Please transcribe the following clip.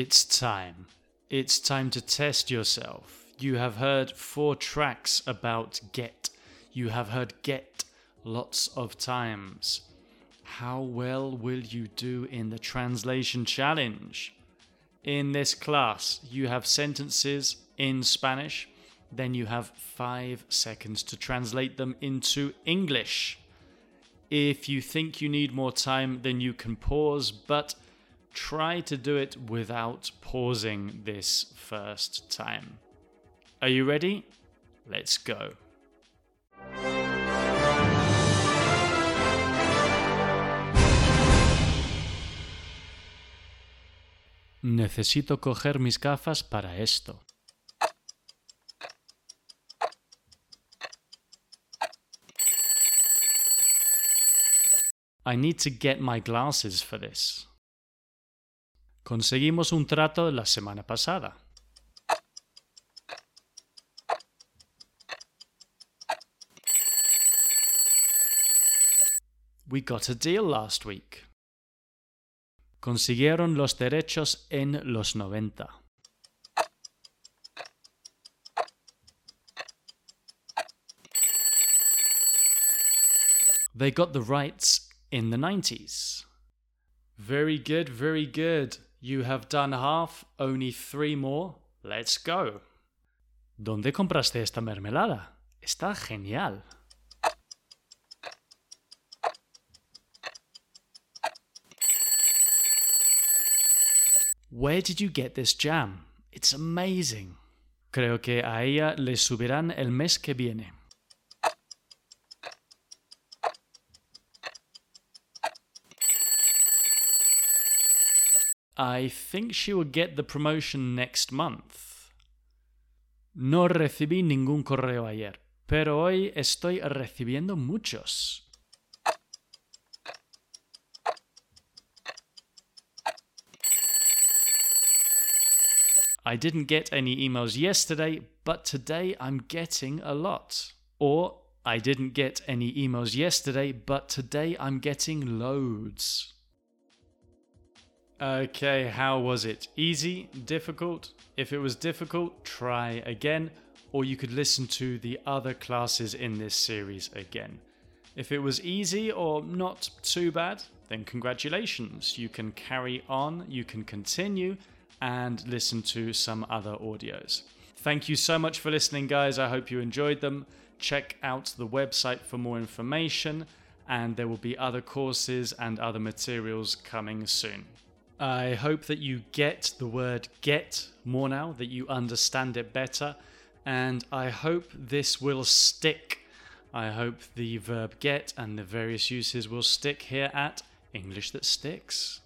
It's time. It's time to test yourself. You have heard four tracks about get. You have heard get lots of times. How well will you do in the translation challenge? In this class, you have sentences in Spanish, then you have five seconds to translate them into English. If you think you need more time, then you can pause, but try to do it without pausing this first time. Are you ready? Let's go. Necesito coger mis gafas para esto. I need to get my glasses for this. Conseguimos un trato la semana pasada. We got a deal last week. Consiguieron los derechos en los 90. They got the rights in the 90s. Very good, very good. You have done half, only three more. Let's go. ¿Dónde compraste esta mermelada? Está genial. Where did you get this jam? It's amazing. Creo que a ella le subirán el mes que viene. I think she will get the promotion next month. No recibí ningún correo ayer, pero hoy estoy recibiendo muchos. I didn't get any emails yesterday, but today I'm getting a lot. Or I didn't get any emails yesterday, but today I'm getting loads. Okay, how was it? Easy? Difficult? If it was difficult, try again, or you could listen to the other classes in this series again. If it was easy or not too bad, then congratulations. You can carry on, you can continue, and listen to some other audios. Thank you so much for listening, guys. I hope you enjoyed them. Check out the website for more information, and there will be other courses and other materials coming soon. I hope that you get the word get more now, that you understand it better, and I hope this will stick. I hope the verb get and the various uses will stick here at English That Sticks.